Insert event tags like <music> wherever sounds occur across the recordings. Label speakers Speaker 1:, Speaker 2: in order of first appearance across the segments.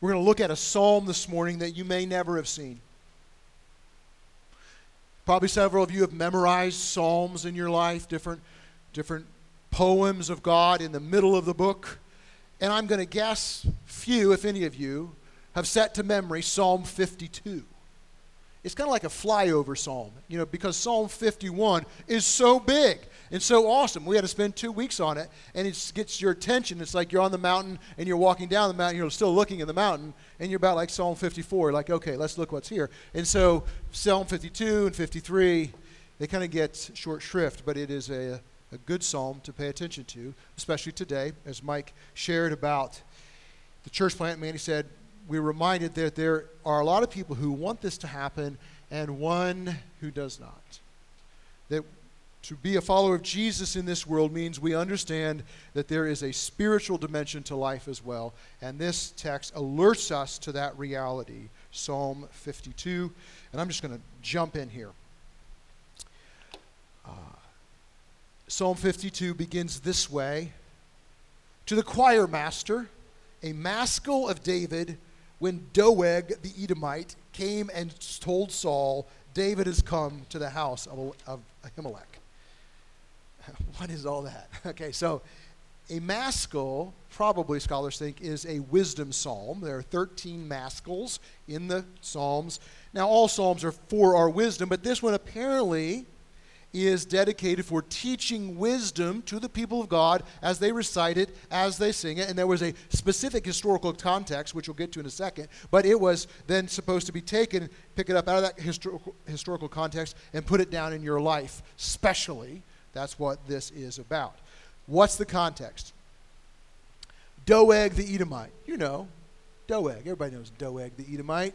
Speaker 1: We're going to look at a psalm this morning that you may never have seen. Probably several of you have memorized psalms in your life, different, different poems of God in the middle of the book. And I'm going to guess few, if any of you, have set to memory Psalm 52. It's kind of like a flyover psalm, you know, because Psalm 51 is so big and so awesome. We had to spend two weeks on it, and it gets your attention. It's like you're on the mountain and you're walking down the mountain, you're still looking at the mountain, and you're about like Psalm 54, like, okay, let's look what's here. And so Psalm 52 and 53, they kind of get short shrift, but it is a, a good psalm to pay attention to, especially today, as Mike shared about the church plant. Man, he said, we're reminded that there are a lot of people who want this to happen and one who does not. That to be a follower of Jesus in this world means we understand that there is a spiritual dimension to life as well. And this text alerts us to that reality. Psalm 52. And I'm just going to jump in here. Uh, Psalm 52 begins this way To the choir master, a maskil of David when Doeg the Edomite came and told Saul, David has come to the house of, of Ahimelech. <laughs> What is all that? <laughs> Okay, so a maskil, probably scholars think, is a wisdom psalm. There are 13 maskils in the Psalms. Now, all Psalms are for our wisdom, but this one apparently is dedicated for teaching wisdom to the people of God as they recite it, as they sing it. And there was a specific historical context, which we'll get to in a second, but it was then supposed to be taken, pick it up out of that historical, historical context, and put it down in your life, specially. That's what this is about. What's the context? Doeg the Edomite. You know, Doeg. Everybody knows Doeg the Edomite.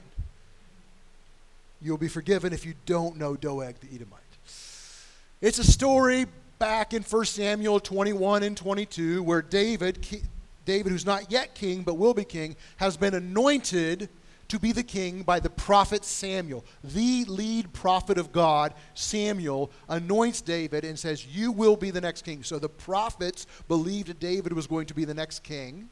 Speaker 1: You'll be forgiven if you don't know Doeg the Edomite. It's a story back in 1 Samuel 21 and 22 where David, David, who's not yet king but will be king, has been anointed to be the king by the prophet Samuel. The lead prophet of God, Samuel, anoints David and says, You will be the next king. So the prophets believed David was going to be the next king.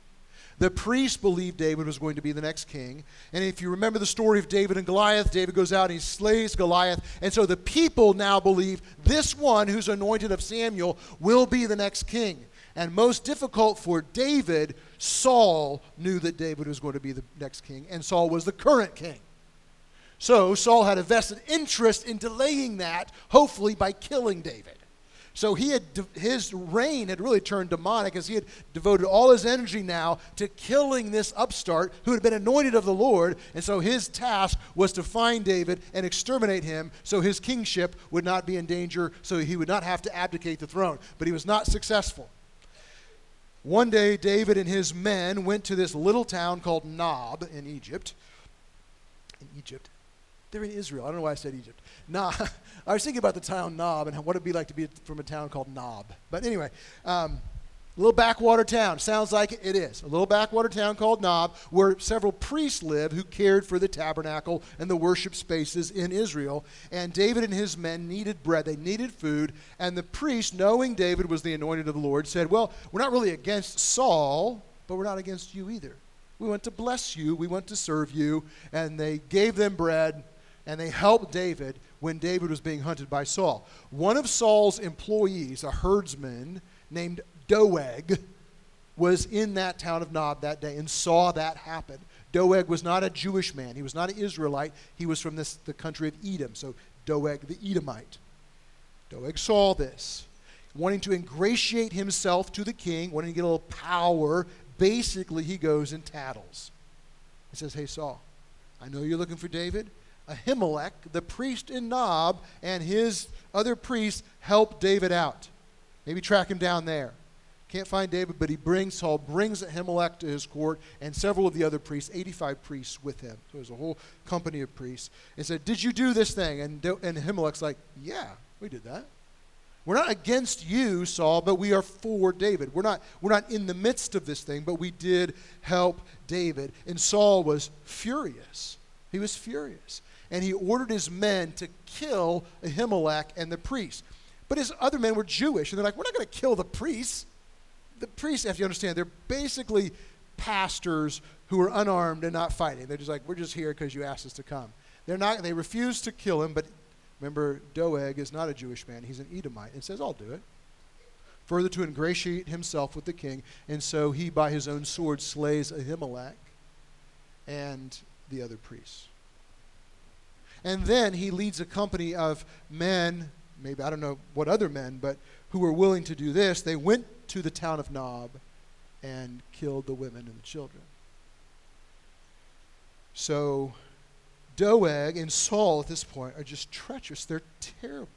Speaker 1: The priests believed David was going to be the next king. And if you remember the story of David and Goliath, David goes out and he slays Goliath. And so the people now believe this one who's anointed of Samuel will be the next king. And most difficult for David, Saul knew that David was going to be the next king, and Saul was the current king. So Saul had a vested interest in delaying that, hopefully by killing David. So he had his reign had really turned demonic as he had devoted all his energy now to killing this upstart who had been anointed of the Lord. And so his task was to find David and exterminate him so his kingship would not be in danger, so he would not have to abdicate the throne. But he was not successful. One day, David and his men went to this little town called Nob in Egypt. In Egypt. They're in Israel. I don't know why I said Egypt. Nah, <laughs> I was thinking about the town Nob and what it'd be like to be from a town called Nob. But anyway, um, a little backwater town. Sounds like it is. A little backwater town called Nob, where several priests live who cared for the tabernacle and the worship spaces in Israel. And David and his men needed bread. They needed food. And the priest, knowing David was the anointed of the Lord, said, Well, we're not really against Saul, but we're not against you either. We want to bless you. We want to serve you. And they gave them bread and they helped David when David was being hunted by Saul. One of Saul's employees, a herdsman named Doeg was in that town of Nob that day and saw that happen. Doeg was not a Jewish man. He was not an Israelite. He was from this, the country of Edom. So Doeg the Edomite. Doeg saw this. Wanting to ingratiate himself to the king, wanting to get a little power, basically he goes and tattles. He says, Hey, Saul, I know you're looking for David. Ahimelech, the priest in Nob, and his other priests help David out. Maybe track him down there. Can't find David, but he brings Saul, brings Ahimelech to his court, and several of the other priests, 85 priests with him. So there's a whole company of priests. And said, Did you do this thing? And, and Ahimelech's like, Yeah, we did that. We're not against you, Saul, but we are for David. We're not, we're not in the midst of this thing, but we did help David. And Saul was furious. He was furious. And he ordered his men to kill Ahimelech and the priests. But his other men were Jewish, and they're like, We're not going to kill the priests the priests, have to understand, they're basically pastors who are unarmed and not fighting. They're just like, we're just here because you asked us to come. They're not, they refuse to kill him, but remember, Doeg is not a Jewish man. He's an Edomite and says, I'll do it. Further to ingratiate himself with the king, and so he, by his own sword, slays Ahimelech and the other priests. And then he leads a company of men, maybe I don't know what other men, but who were willing to do this. They went to the town of Nob and killed the women and the children. So Doeg and Saul at this point are just treacherous. They're terrible.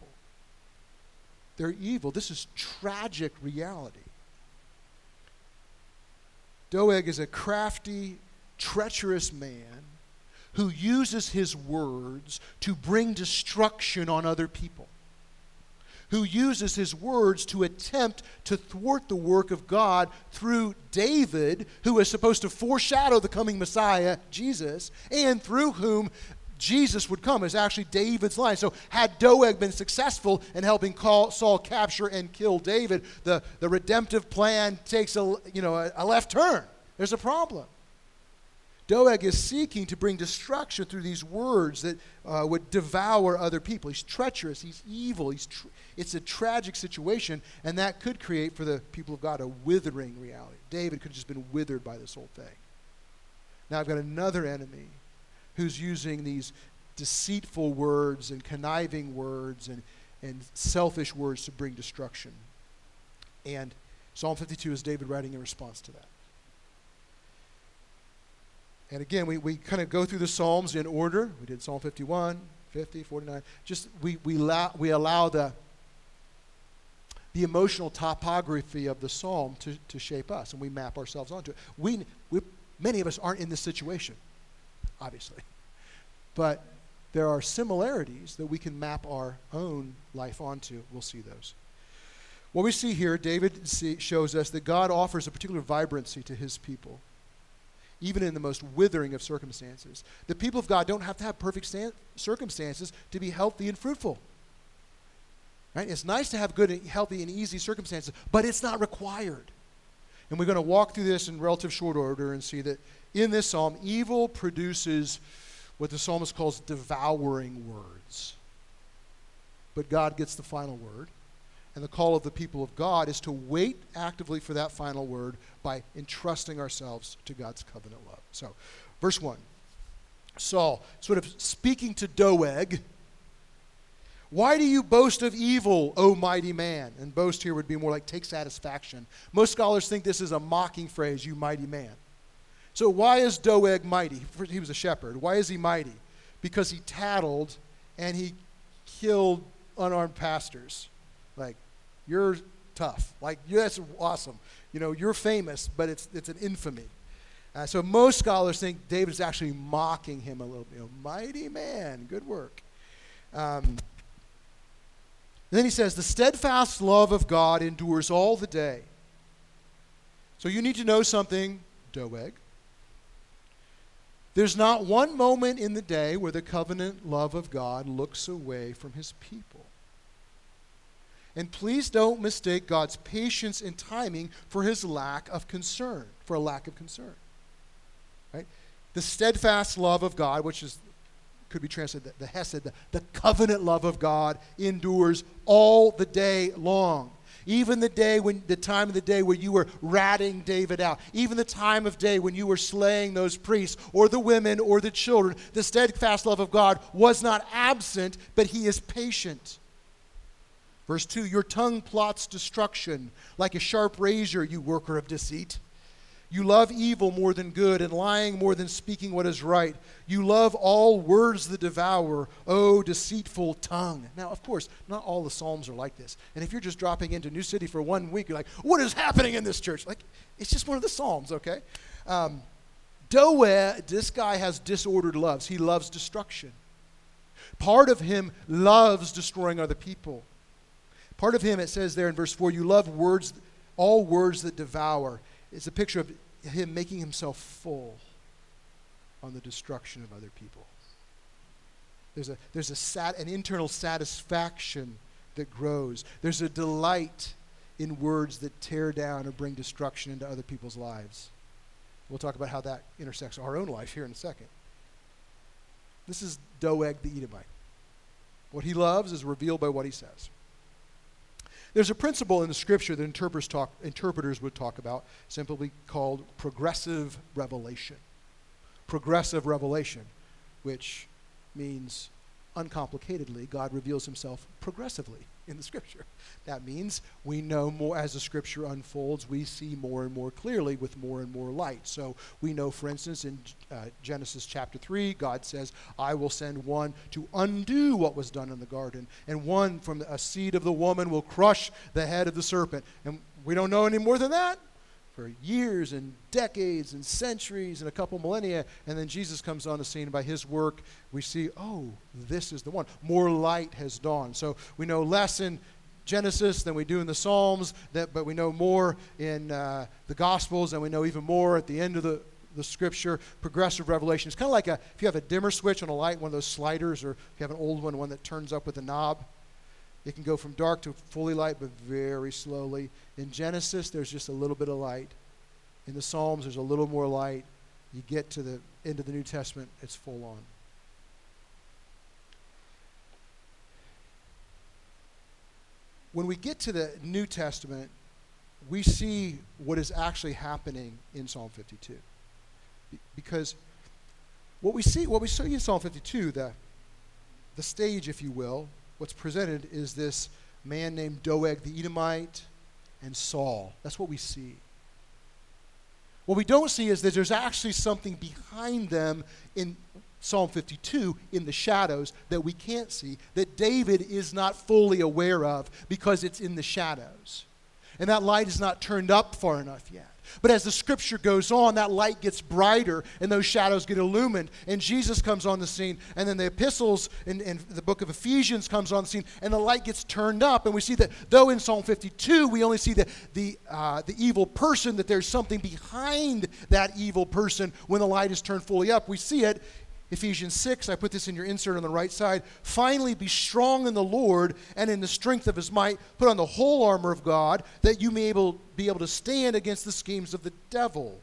Speaker 1: They're evil. This is tragic reality. Doeg is a crafty, treacherous man who uses his words to bring destruction on other people, who uses his words to attempt to thwart the work of God through David, who is supposed to foreshadow the coming Messiah, Jesus, and through whom Jesus would come is actually David's line. So, had Doeg been successful in helping call, Saul capture and kill David, the, the redemptive plan takes a, you know, a, a left turn. There's a problem. Doeg is seeking to bring destruction through these words that uh, would devour other people. He's treacherous, he's evil, he's tr- it's a tragic situation, and that could create for the people of God a withering reality. David could have just been withered by this whole thing. Now I've got another enemy who's using these deceitful words and conniving words and, and selfish words to bring destruction. And Psalm 52 is David writing in response to that. And again, we, we kind of go through the Psalms in order. We did Psalm 51, 50, 49. Just we, we, allow, we allow the, the emotional topography of the Psalm to, to shape us, and we map ourselves onto it. We, we, many of us aren't in this situation, obviously. But there are similarities that we can map our own life onto. We'll see those. What we see here, David see, shows us that God offers a particular vibrancy to his people even in the most withering of circumstances. The people of God don't have to have perfect circumstances to be healthy and fruitful. Right? It's nice to have good, and healthy, and easy circumstances, but it's not required. And we're going to walk through this in relative short order and see that in this psalm, evil produces what the psalmist calls devouring words. But God gets the final word. And the call of the people of God is to wait actively for that final word by entrusting ourselves to God's covenant love. So, verse 1 Saul, sort of speaking to Doeg, why do you boast of evil, O mighty man? And boast here would be more like take satisfaction. Most scholars think this is a mocking phrase, you mighty man. So, why is Doeg mighty? He was a shepherd. Why is he mighty? Because he tattled and he killed unarmed pastors. Like, you're tough. Like, that's awesome. You know, you're famous, but it's, it's an infamy. Uh, so most scholars think David's actually mocking him a little bit. You know, mighty man, good work. Um, then he says, the steadfast love of God endures all the day. So you need to know something, Doeg. There's not one moment in the day where the covenant love of God looks away from his people. And please don't mistake God's patience and timing for his lack of concern, for a lack of concern. Right? The steadfast love of God, which is could be translated the, the hesed, the, the covenant love of God endures all the day long. Even the day when the time of the day where you were ratting David out, even the time of day when you were slaying those priests or the women or the children, the steadfast love of God was not absent, but he is patient. Verse 2 Your tongue plots destruction like a sharp razor, you worker of deceit. You love evil more than good, and lying more than speaking what is right. You love all words that devour, O deceitful tongue. Now, of course, not all the Psalms are like this. And if you're just dropping into New City for one week, you're like, what is happening in this church? Like, it's just one of the Psalms, okay? Um, this guy has disordered loves. He loves destruction. Part of him loves destroying other people. Part of him, it says there in verse 4, you love words, all words that devour. It's a picture of him making himself full on the destruction of other people. There's, a, there's a sat, an internal satisfaction that grows. There's a delight in words that tear down or bring destruction into other people's lives. We'll talk about how that intersects our own life here in a second. This is Doeg the Edomite. What he loves is revealed by what he says. There's a principle in the scripture that interpreters, talk, interpreters would talk about, simply called progressive revelation. Progressive revelation, which means uncomplicatedly, God reveals himself progressively in the scripture. That means we know more as the scripture unfolds, we see more and more clearly with more and more light. So we know, for instance, in uh, Genesis chapter 3, God says, I will send one to undo what was done in the garden, and one from a seed of the woman will crush the head of the serpent. And we don't know any more than that for years and decades and centuries and a couple millennia. And then Jesus comes on the scene. By his work, we see, oh, this is the one. More light has dawned. So we know less in Genesis than we do in the Psalms, that, but we know more in uh, the Gospels, and we know even more at the end of the, the scripture, progressive revelation. It's kind of like a, if you have a dimmer switch on a light, one of those sliders, or if you have an old one, one that turns up with a knob. It can go from dark to fully light, but very slowly. In Genesis, there's just a little bit of light. In the Psalms, there's a little more light. You get to the end of the New Testament, it's full on. When we get to the New Testament, we see what is actually happening in Psalm 52. Because what we see, what we see in Psalm 52, the, the stage, if you will, what's presented is this man named Doeg the Edomite and Saul. That's what we see. What we don't see is that there's actually something behind them in Psalm 52 in the shadows that we can't see, that David is not fully aware of because it's in the shadows. And that light is not turned up far enough yet. But as the scripture goes on, that light gets brighter and those shadows get illumined. And Jesus comes on the scene. And then the epistles in, the book of Ephesians comes on the scene. And the light gets turned up. And we see that though in Psalm 52 we only see the, the, uh, the evil person, that there's something behind that evil person when the light is turned fully up. We see it Ephesians 6, I put this in your insert on the right side. Finally, be strong in the Lord and in the strength of his might. Put on the whole armor of God that you may able, be able to stand against the schemes of the devil.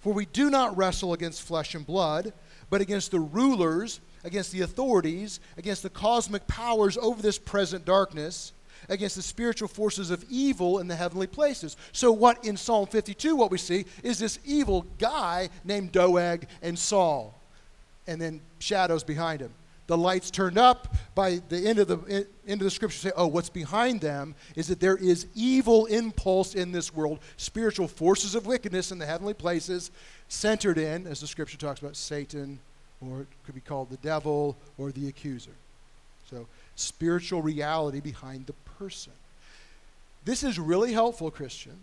Speaker 1: For we do not wrestle against flesh and blood, but against the rulers, against the authorities, against the cosmic powers over this present darkness, against the spiritual forces of evil in the heavenly places. So, what in Psalm 52, what we see is this evil guy named Doeg and Saul and then shadows behind him. The lights turned up. By the end of the end of the scripture, say, "Oh, what's behind them is that there is evil impulse in this world, spiritual forces of wickedness in the heavenly places, centered in, as the scripture talks about, Satan, or it could be called the devil or the accuser." So, spiritual reality behind the person. This is really helpful, Christian,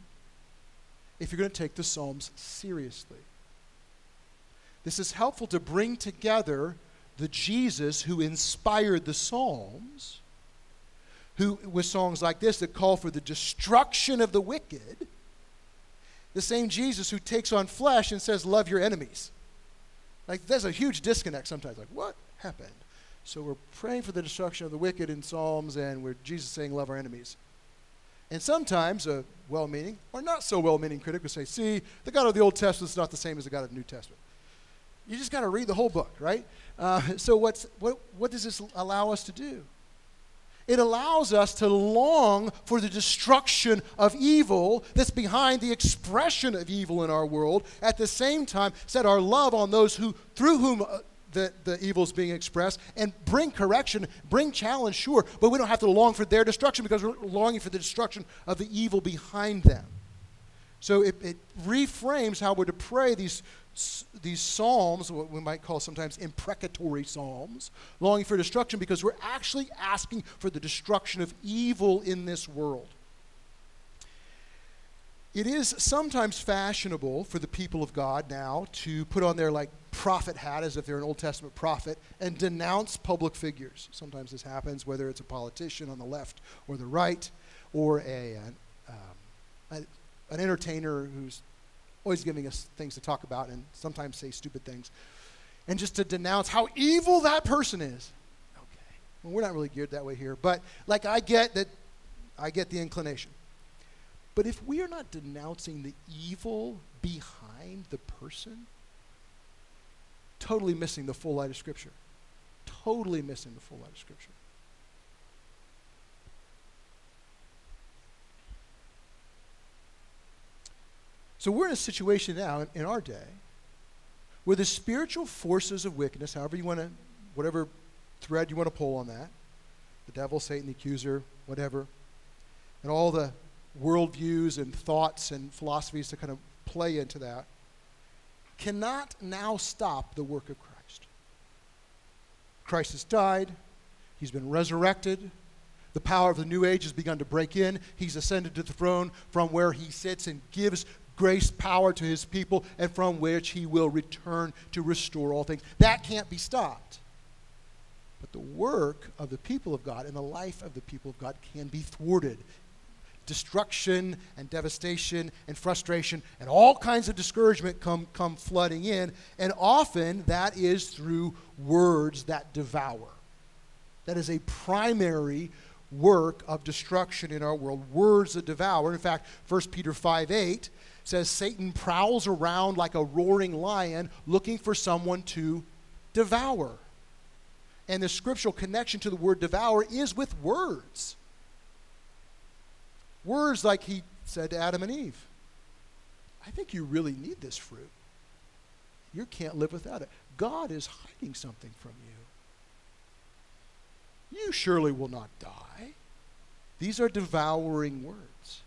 Speaker 1: if you're going to take the Psalms seriously. This is helpful to bring together the Jesus who inspired the Psalms, who with songs like this that call for the destruction of the wicked, the same Jesus who takes on flesh and says, Love your enemies. Like, there's a huge disconnect sometimes. Like, what happened? So we're praying for the destruction of the wicked in Psalms, and we're Jesus saying, Love our enemies. And sometimes a well meaning or not so well meaning critic will say, See, the God of the Old Testament is not the same as the God of the New Testament. You just got to read the whole book, right? Uh, <laughs> so, what's, what, what does this allow us to do? It allows us to long for the destruction of evil that's behind the expression of evil in our world. At the same time, set our love on those who, through whom uh, the, the evil is being expressed, and bring correction, bring challenge, sure, but we don't have to long for their destruction because we're longing for the destruction of the evil behind them. So it, it reframes how we're to pray these these psalms, what we might call sometimes imprecatory psalms, longing for destruction because we're actually asking for the destruction of evil in this world. It is sometimes fashionable for the people of God now to put on their like prophet hat as if they're an Old Testament prophet and denounce public figures. Sometimes this happens whether it's a politician on the left or the right or a, an, um, a, an entertainer who's always giving us things to talk about and sometimes say stupid things. And just to denounce how evil that person is. Okay. Well, we're not really geared that way here, but like I get that, I get the inclination. But if we are not denouncing the evil behind the person, totally missing the full light of Scripture. Totally missing the full light of Scripture. So we're in a situation now in, our day where the spiritual forces of wickedness, however you want to, whatever thread you want to pull on that, the devil, Satan, the accuser, whatever, and all the worldviews and thoughts and philosophies to kind of play into that, cannot now stop the work of Christ. Christ has died, he's been resurrected. The power of the new age has begun to break in. He's ascended to the throne from where he sits and gives grace, power to his people, and from which he will return to restore all things. That can't be stopped. But the work of the people of God and the life of the people of God can be thwarted. Destruction and devastation and frustration and all kinds of discouragement come, come flooding in. And often that is through words that devour. That is a primary work of destruction in our world. Words that devour. In fact, 1 Peter 5 8 says Satan prowls around like a roaring lion looking for someone to devour. And the scriptural connection to the word devour is with words. Words like he said to Adam and Eve I think you really need this fruit. You can't live without it. God is hiding something from you. You surely will not die. These are devouring words.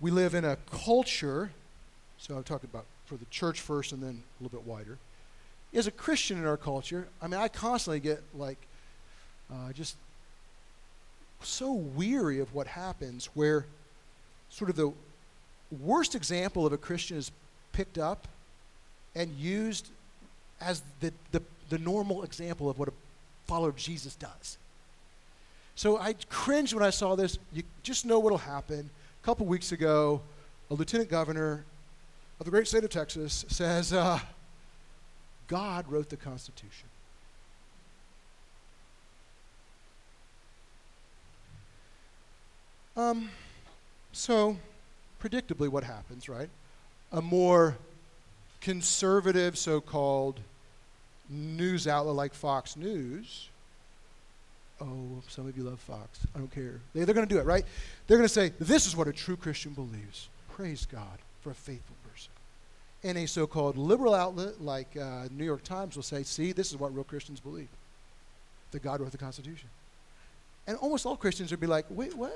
Speaker 1: We live in a culture, so I'm talking about for the church first and then a little bit wider. As a Christian in our culture, I mean, I constantly get like uh, just so weary of what happens where sort of the worst example of a Christian is picked up and used as the, the, the normal example of what a follower of Jesus does. So I cringed when I saw this. You just know what'll happen couple weeks ago, a lieutenant governor of the great state of Texas says, uh, God wrote the Constitution. Um, so, predictably, what happens, right? A more conservative, so called news outlet like Fox News Oh, some of you love Fox. I don't care. They, they're going to do it, right? They're going to say, This is what a true Christian believes. Praise God for a faithful person. And a so called liberal outlet like uh, New York Times will say, See, this is what real Christians believe that God wrote the Constitution. And almost all Christians would be like, Wait, what?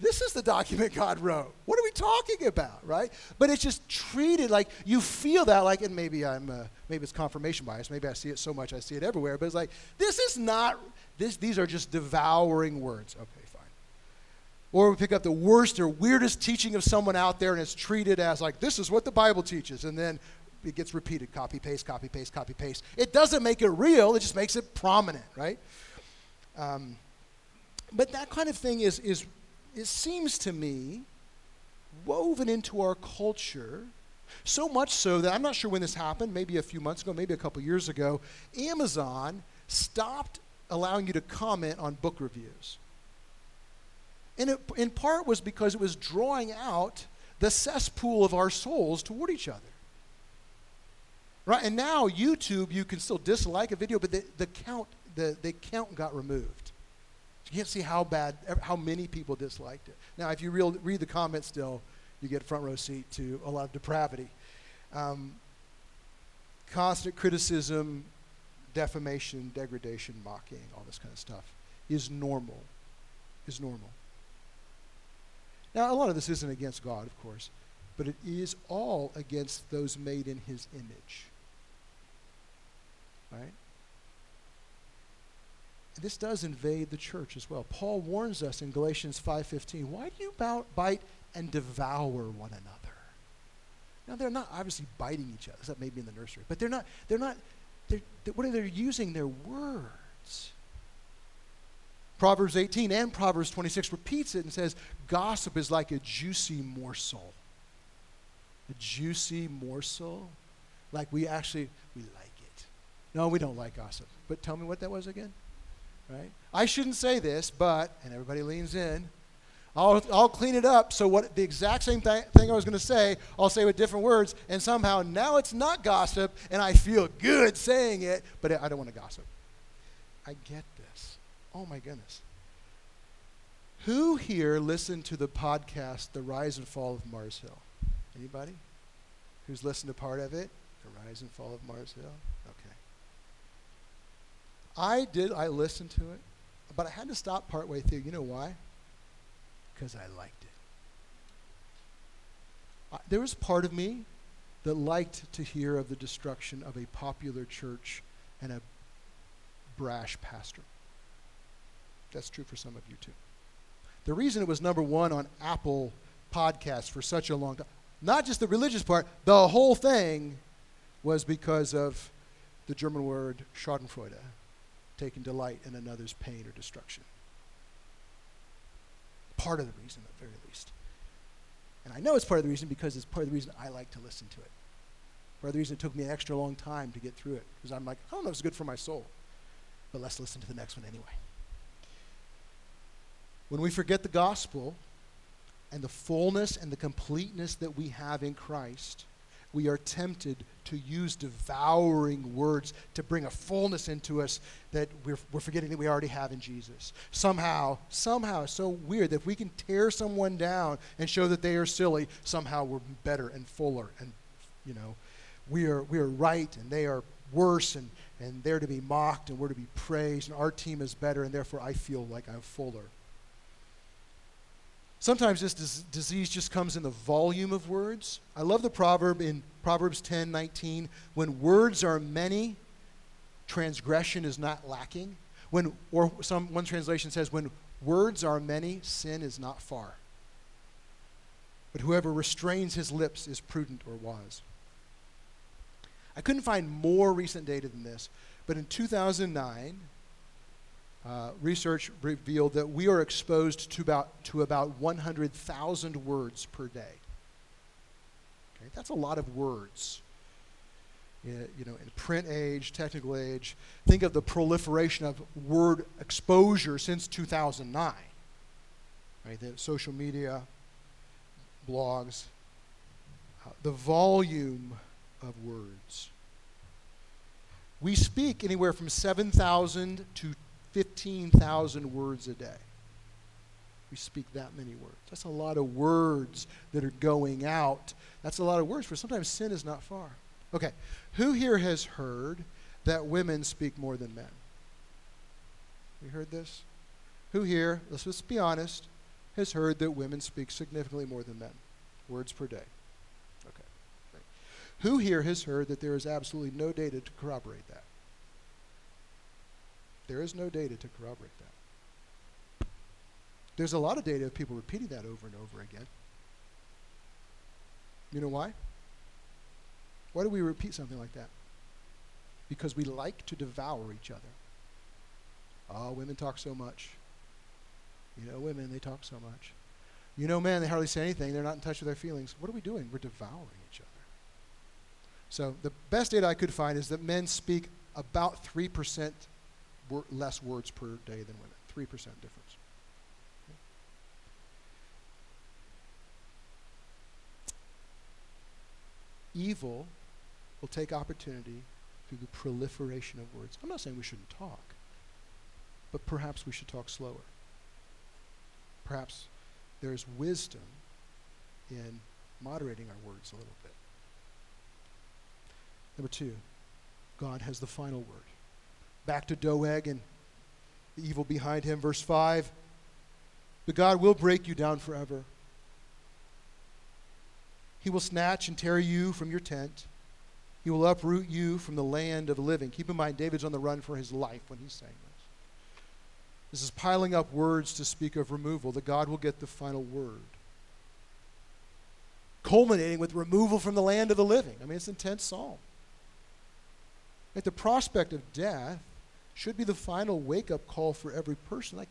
Speaker 1: This is the document God wrote. What are we talking about, right? But it's just treated like you feel that like, and maybe I'm, uh, maybe it's confirmation bias. Maybe I see it so much I see it everywhere. But it's like this is not this, these are just devouring words. Okay, fine. Or we pick up the worst or weirdest teaching of someone out there and it's treated as like, this is what the Bible teaches. And then it gets repeated copy, paste, copy, paste, copy, paste. It doesn't make it real, it just makes it prominent, right? Um, but that kind of thing is, is, it seems to me, woven into our culture. So much so that I'm not sure when this happened, maybe a few months ago, maybe a couple years ago, Amazon stopped allowing you to comment on book reviews. And it, in part was because it was drawing out the cesspool of our souls toward each other. Right? And now YouTube, you can still dislike a video, but the, the count, the, the count got removed. You can't see how bad, how many people disliked it. Now, if you read the comments still, you get front row seat to a lot of depravity. Um, constant criticism, defamation, degradation, mocking, all this kind of stuff is normal. Is normal. Now, a lot of this isn't against God, of course, but it is all against those made in his image. Right? This does invade the church as well. Paul warns us in Galatians 5:15, "Why do you bite and devour one another?" Now they're not obviously biting each other, except maybe in the nursery, but they're not they're not they're, what are they using? Their words. Proverbs 18 and Proverbs 26 repeats it and says, Gossip is like a juicy morsel. A juicy morsel? Like we actually, we like it. No, we don't like gossip. But tell me what that was again? Right? I shouldn't say this, but, and everybody leans in. I'll, I'll clean it up so what the exact same th- thing I was going to say, I'll say with different words, and somehow now it's not gossip, and I feel good saying it, but I don't want to gossip. I get this. Oh my goodness. Who here listened to the podcast, The Rise and Fall of Mars Hill? Anybody? Who's listened to part of it? The Rise and Fall of Mars Hill? I did, I listened to it, but I had to stop partway through. You know why? Because I liked it. I, there was part of me that liked to hear of the destruction of a popular church and a brash pastor. That's true for some of you too. The reason it was number one on Apple Podcasts for such a long time, not just the religious part, the whole thing was because of the German word Schadenfreude, taking delight in another's pain or destruction. Part of the reason, at the very least. And I know it's part of the reason because it's part of the reason I like to listen to it. Part of the reason it took me an extra long time to get through it. Because I'm like, I don't know if it's good for my soul. But let's listen to the next one anyway. When we forget the gospel and the fullness and the completeness that we have in Christ, we are tempted to use devouring words to bring a fullness into us that we're, we're forgetting that we already have in Jesus. Somehow, somehow, it's so weird that if we can tear someone down and show that they are silly, somehow we're better and fuller and, you know, we are, we are right and they are worse and, and they're to be mocked and we're to be praised and our team is better and therefore I feel like I'm fuller. Sometimes this dis- disease just comes in the volume of words. I love the proverb in Proverbs 10 19. When words are many, transgression is not lacking. When, or some, one translation says, when words are many, sin is not far. But whoever restrains his lips is prudent or wise. I couldn't find more recent data than this, but in 2009, uh, research revealed that we are exposed to about, to about 100,000 words per day. Okay, that's a lot of words. you know, in print age, technical age, think of the proliferation of word exposure since 2009. Right, the social media, blogs, uh, the volume of words. We speak anywhere from 7,000 to 15,000 words a day. We speak that many words. That's a lot of words that are going out. That's a lot of words for sometimes sin is not far. Okay, who here has heard that women speak more than men? We heard this? Who here, let's just be honest, has heard that women speak significantly more than men? Words per day. Okay. Right. Who here has heard that there is absolutely no data to corroborate that? There is no data to corroborate that. There's a lot of data of people repeating that over and over again. You know why? Why do we repeat something like that? Because we like to devour each other. Oh, women talk so much. You know, women, they talk so much. You know, men, they hardly say anything. They're not in touch with their feelings. What are we doing? We're devouring each other. So the best data I could find is that men speak about 3% wor- less words per day than women. 3% difference. Evil will take opportunity through the proliferation of words. I'm not saying we shouldn't talk, but perhaps we should talk slower. Perhaps there's wisdom in moderating our words a little bit. Number two, God has the final word back to Doeg and the evil behind him. Verse 5 But God will break you down forever. He will snatch and tear you from your tent. He will uproot you from the land of the living. Keep in mind, David's on the run for his life when he's saying this. This is piling up words to speak of removal, that God will get the final word. Culminating with removal from the land of the living. I mean, it's an intense psalm. At the prospect of death should be the final wake up call for every person. I,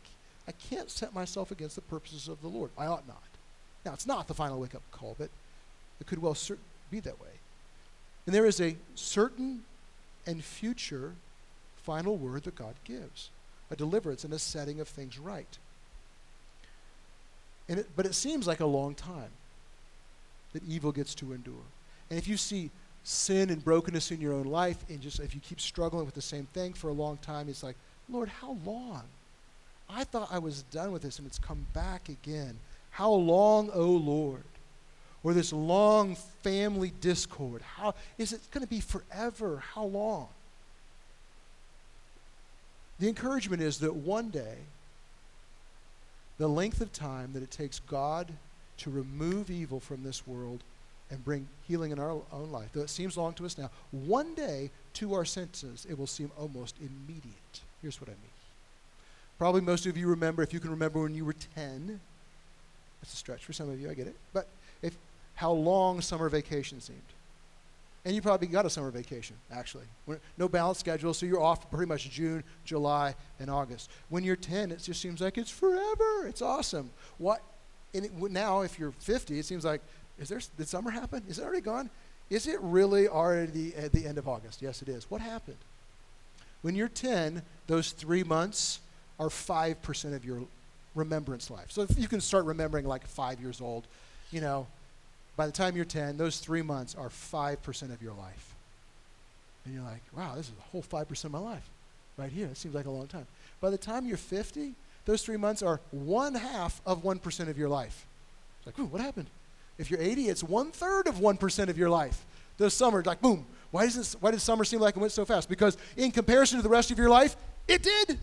Speaker 1: I can't set myself against the purposes of the Lord. I ought not. Now, it's not the final wake up call, but it could well cert- be that way. And there is a certain and future final word that God gives. a deliverance and a setting of things right. And it, but it seems like a long time that evil gets to endure. And if you see sin and brokenness in your own life, and just if you keep struggling with the same thing for a long time, it's like, Lord, how long? I thought I was done with this, and it's come back again. How long, O oh Lord? Or this long family discord. How is it going to be forever? How long? The encouragement is that one day, the length of time that it takes God to remove evil from this world and bring healing in our own life, though it seems long to us now, one day to our senses it will seem almost immediate. Here's what I mean. Probably most of you remember, if you can remember when you were 10, that's a stretch for some of you, I get it, but if how long summer vacation seemed. And you probably got a summer vacation, actually. No balance schedule, so you're off pretty much June, July, and August. When you're 10, it just seems like it's forever. It's awesome. What? And it, now, if you're 50, it seems like, is there, did summer happen? Is it already gone? Is it really already at the end of August? Yes, it is. What happened? When you're 10, those three months are 5% of your remembrance life. So if you can start remembering like five years old, you know, by the time you're 10, those three months are 5% of your life. And you're like, wow, this is a whole 5% of my life right here. It seems like a long time. By the time you're 50, those three months are one half of 1% of your life. It's like, ooh, what happened? If you're 80, it's one third of 1% of your life. The summers, like, boom. Why does, this, why does summer seem like it went so fast? Because in comparison to the rest of your life, it did.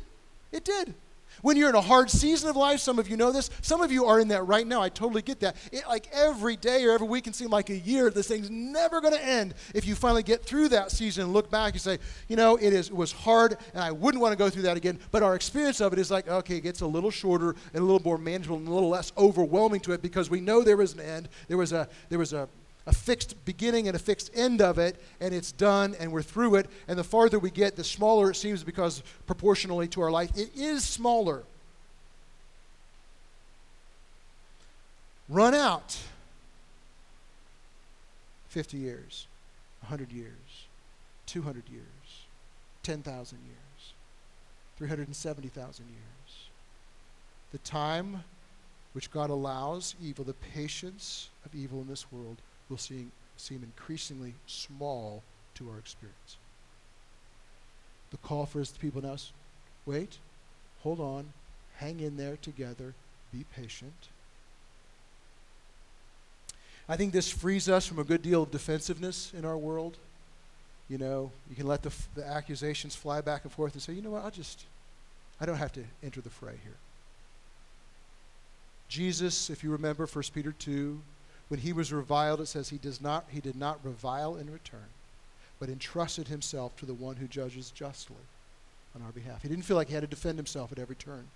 Speaker 1: It did. When you're in a hard season of life, some of you know this, some of you are in that right now. I totally get that. It, like every day or every week can seem like a year. This thing's never going to end. If you finally get through that season and look back, you say, you know, it, is, it was hard and I wouldn't want to go through that again. But our experience of it is like, okay, it gets a little shorter and a little more manageable and a little less overwhelming to it because we know there was an end. There was a, there was a, a fixed beginning and a fixed end of it, and it's done, and we're through it. And the farther we get, the smaller it seems because proportionally to our life, it is smaller. Run out 50 years, 100 years, 200 years, 10,000 years, 370,000 years. The time which God allows evil, the patience of evil in this world, will seem, seem increasingly small to our experience. The call for his people now is wait, hold on, hang in there together, be patient. I think this frees us from a good deal of defensiveness in our world. You know, you can let the, the accusations fly back and forth and say, you know what, I'll just, I don't have to enter the fray here. Jesus, if you remember 1 Peter 2, when he was reviled, it says he, does not, he did not revile in return, but entrusted himself to the one who judges justly on our behalf. He didn't feel like he had to defend himself at every turn.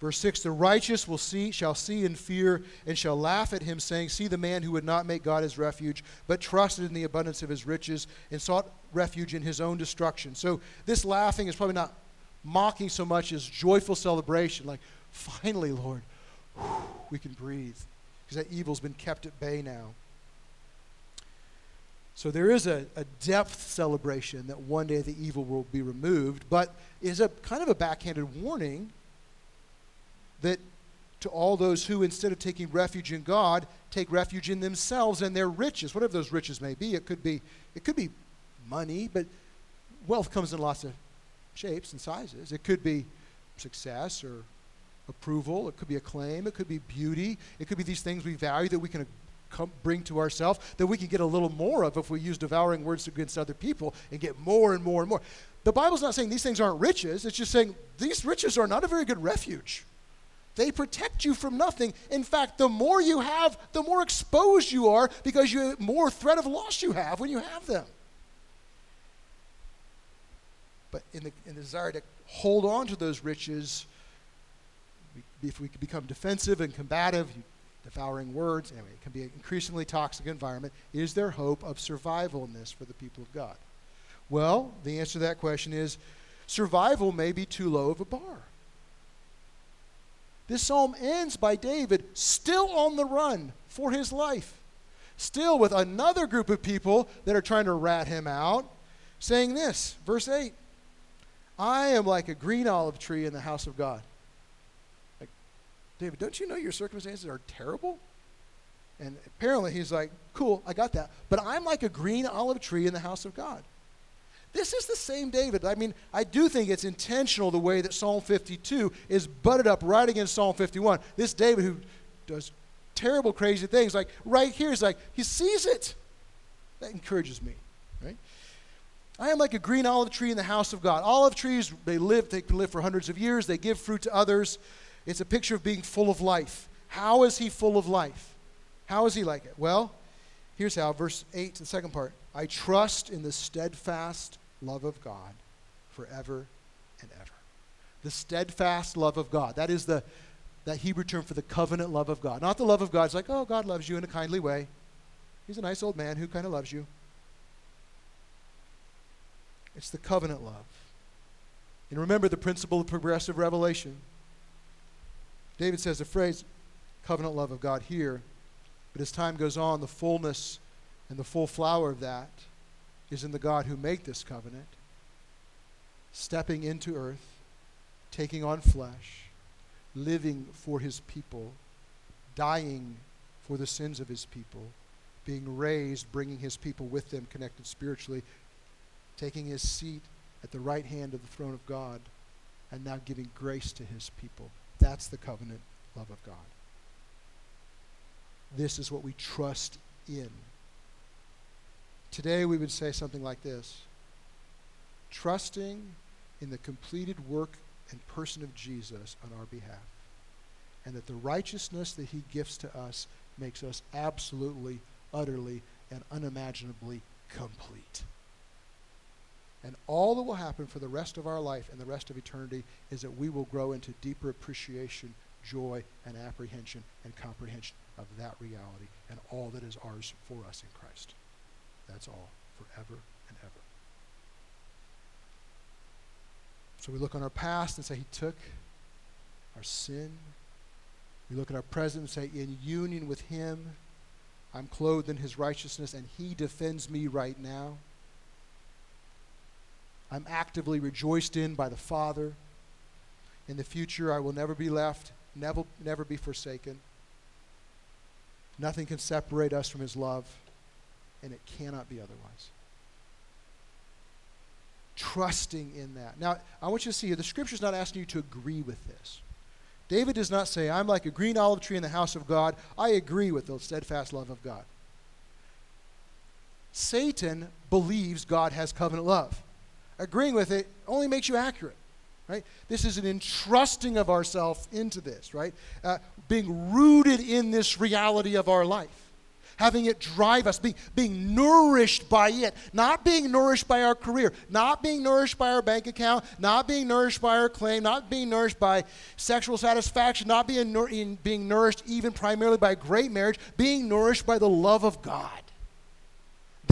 Speaker 1: Verse 6 The righteous will see, shall see and fear, and shall laugh at him, saying, See the man who would not make God his refuge, but trusted in the abundance of his riches, and sought refuge in his own destruction. So this laughing is probably not mocking so much as joyful celebration, like, finally, Lord, whew, we can breathe because that evil's been kept at bay now. So there is a, a, depth celebration that one day the evil will be removed, but is a kind of a backhanded warning that to all those who, instead of taking refuge in God, take refuge in themselves and their riches, whatever those riches may be. It could be, it could be money, but wealth comes in lots of shapes and sizes. It could be success or approval, it could be acclaim, it could be beauty, it could be these things we value that we can uh, come, bring to ourselves that we can get a little more of if we use devouring words against other people and get more and more and more. The Bible's not saying these things aren't riches, it's just saying these riches are not a very good refuge. They protect you from nothing. In fact, the more you have, the more exposed you are because you have more threat of loss you have when you have them. But in the, in the desire to hold on to those riches, if we become defensive and combative, devouring words, anyway, it can be an increasingly toxic environment. Is there hope of survival in this for the people of God? Well, the answer to that question is survival may be too low of a bar. This psalm ends by David still on the run for his life, still with another group of people that are trying to rat him out, saying this, verse 8 I am like a green olive tree in the house of God. David, don't you know your circumstances are terrible? And apparently he's like, cool, I got that. But I'm like a green olive tree in the house of God. This is the same David. I mean, I do think it's intentional the way that Psalm 52 is butted up right against Psalm 51. This David who does terrible, crazy things, like right here, is like, he sees it. That encourages me, right? I am like a green olive tree in the house of God. Olive trees, they live, they can live for hundreds of years, they give fruit to others. It's a picture of being full of life. How is he full of life? How is he like it? Well, here's how. Verse 8, the second part. I trust in the steadfast love of God forever and ever. The steadfast love of God. That is the that Hebrew term for the covenant love of God. Not the love of God. It's like, oh, God loves you in a kindly way. He's a nice old man who kind of loves you. It's the covenant love. And remember the principle of progressive revelation. David says the phrase covenant love of God here, but as time goes on, the fullness and the full flower of that is in the God who made this covenant, stepping into earth, taking on flesh, living for his people, dying for the sins of his people, being raised, bringing his people with them, connected spiritually, taking his seat at the right hand of the throne of God, and now giving grace to his people. That's the covenant love of God. This is what we trust in. Today, we would say something like this trusting in the completed work and person of Jesus on our behalf, and that the righteousness that he gifts to us makes us absolutely, utterly, and unimaginably complete. And all that will happen for the rest of our life and the rest of eternity is that we will grow into deeper appreciation, joy, and apprehension and comprehension of that reality and all that is ours for us in Christ. That's all, forever and ever. So we look on our past and say, He took our sin. We look at our present and say, In union with Him, I'm clothed in His righteousness, and He defends me right now. I'm actively rejoiced in by the Father. In the future, I will never be left, never, never be forsaken. Nothing can separate us from His love and it cannot be otherwise. Trusting in that. Now, I want you to see here, the scripture's not asking you to agree with this. David does not say, I'm like a green olive tree in the house of God. I agree with the steadfast love of God. Satan believes God has covenant love. Agreeing with it only makes you accurate, right? This is an entrusting of ourselves into this, right? Uh, being rooted in this reality of our life. Having it drive us, being, being nourished by it, not being nourished by our career, not being nourished by our bank account, not being nourished by our claim, not being nourished by sexual satisfaction, not being, being nourished even primarily by great marriage, being nourished by the love of God.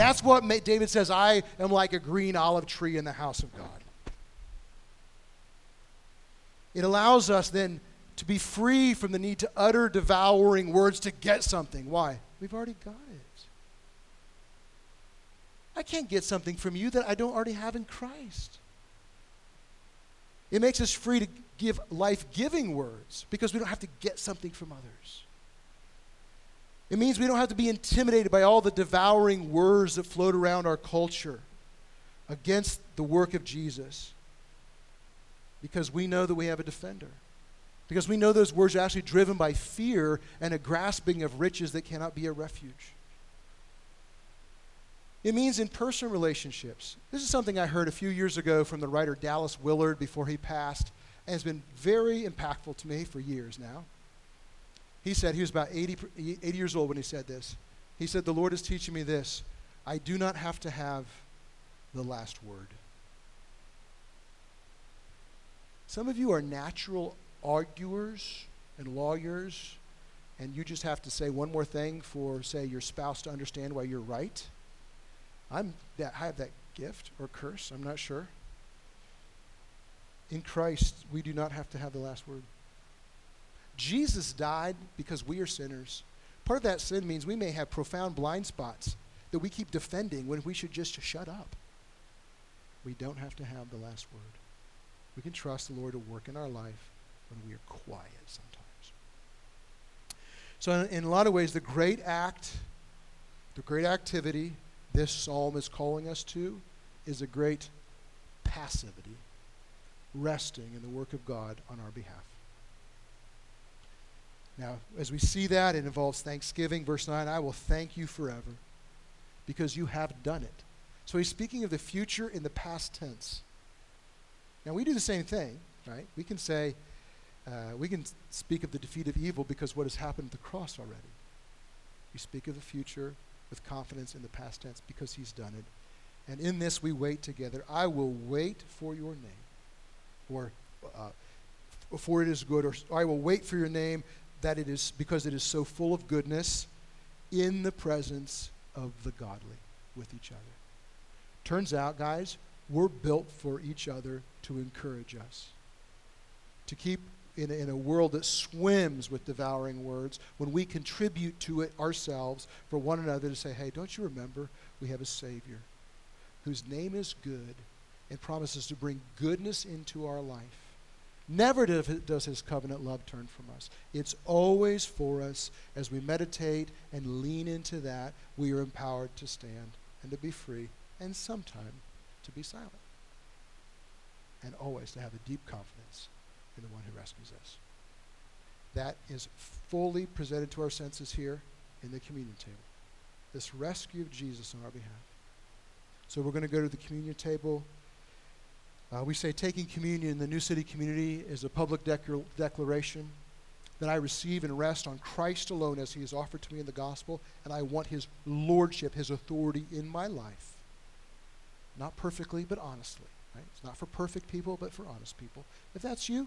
Speaker 1: That's what David says I am like a green olive tree in the house of God. It allows us then to be free from the need to utter devouring words to get something. Why? We've already got it. I can't get something from you that I don't already have in Christ. It makes us free to give life giving words because we don't have to get something from others. It means we don't have to be intimidated by all the devouring words that float around our culture against the work of Jesus because we know that we have a defender. Because we know those words are actually driven by fear and a grasping of riches that cannot be a refuge. It means in personal relationships. This is something I heard a few years ago from the writer Dallas Willard before he passed, and has been very impactful to me for years now. He said, he was about 80, 80 years old when he said this. He said, The Lord is teaching me this. I do not have to have the last word. Some of you are natural arguers and lawyers, and you just have to say one more thing for, say, your spouse to understand why you're right. I'm that, I have that gift or curse, I'm not sure. In Christ, we do not have to have the last word. Jesus died because we are sinners. Part of that sin means we may have profound blind spots that we keep defending when we should just shut up. We don't have to have the last word. We can trust the Lord to work in our life when we are quiet sometimes. So, in, in a lot of ways, the great act, the great activity this psalm is calling us to is a great passivity, resting in the work of God on our behalf. Now, as we see that, it involves thanksgiving. Verse 9 I will thank you forever because you have done it. So he's speaking of the future in the past tense. Now, we do the same thing, right? We can say, uh, we can speak of the defeat of evil because what has happened at the cross already. We speak of the future with confidence in the past tense because he's done it. And in this we wait together. I will wait for your name, or uh, for it is good, or I will wait for your name that it is because it is so full of goodness in the presence of the godly with each other. Turns out, guys, we're built for each other to encourage us, to keep in a, in a world that swims with devouring words, when we contribute to it ourselves for one another to say, hey, don't you remember we have a Savior whose name is good and promises to bring goodness into our life? Never does his covenant love turn from us. It's always for us as we meditate and lean into that, we are empowered to stand and to be free and sometime to be silent. And always to have a deep confidence in the one who rescues us. That is fully presented to our senses here in the communion table. This rescue of Jesus on our behalf. So we're going to go to the communion table. Uh, we say taking communion in the New City community is a public dec- declaration that I receive and rest on Christ alone as he is offered to me in the gospel, and I want his lordship, his authority in my life. Not perfectly, but honestly. Right? It's not for perfect people, but for honest people. If that's you,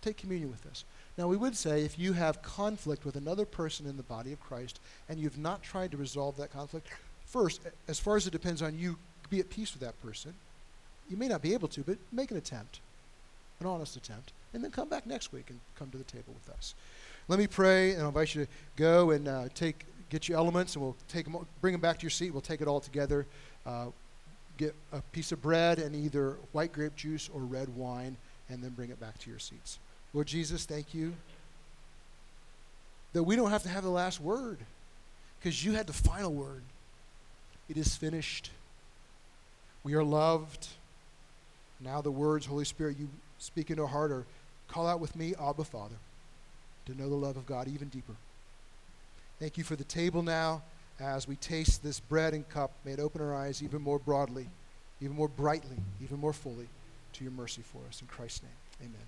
Speaker 1: take communion with us. Now, we would say if you have conflict with another person in the body of Christ and you've not tried to resolve that conflict, first, as far as it depends on you, be at peace with that person. You may not be able to, but make an attempt, an honest attempt, and then come back next week and come to the table with us. Let me pray, and I'll invite you to go and uh, take, get your elements, and we'll take them, bring them back to your seat. We'll take it all together. Uh, get a piece of bread and either white grape juice or red wine, and then bring it back to your seats. Lord Jesus, thank you that we don't have to have the last word because you had the final word. It is finished. We are loved. Now the words, Holy Spirit, you speak into our heart or call out with me, Abba Father, to know the love of God even deeper. Thank you for the table now as we taste this bread and cup. May it open our eyes even more broadly, even more brightly, even more fully to your mercy for us. In Christ's name, amen.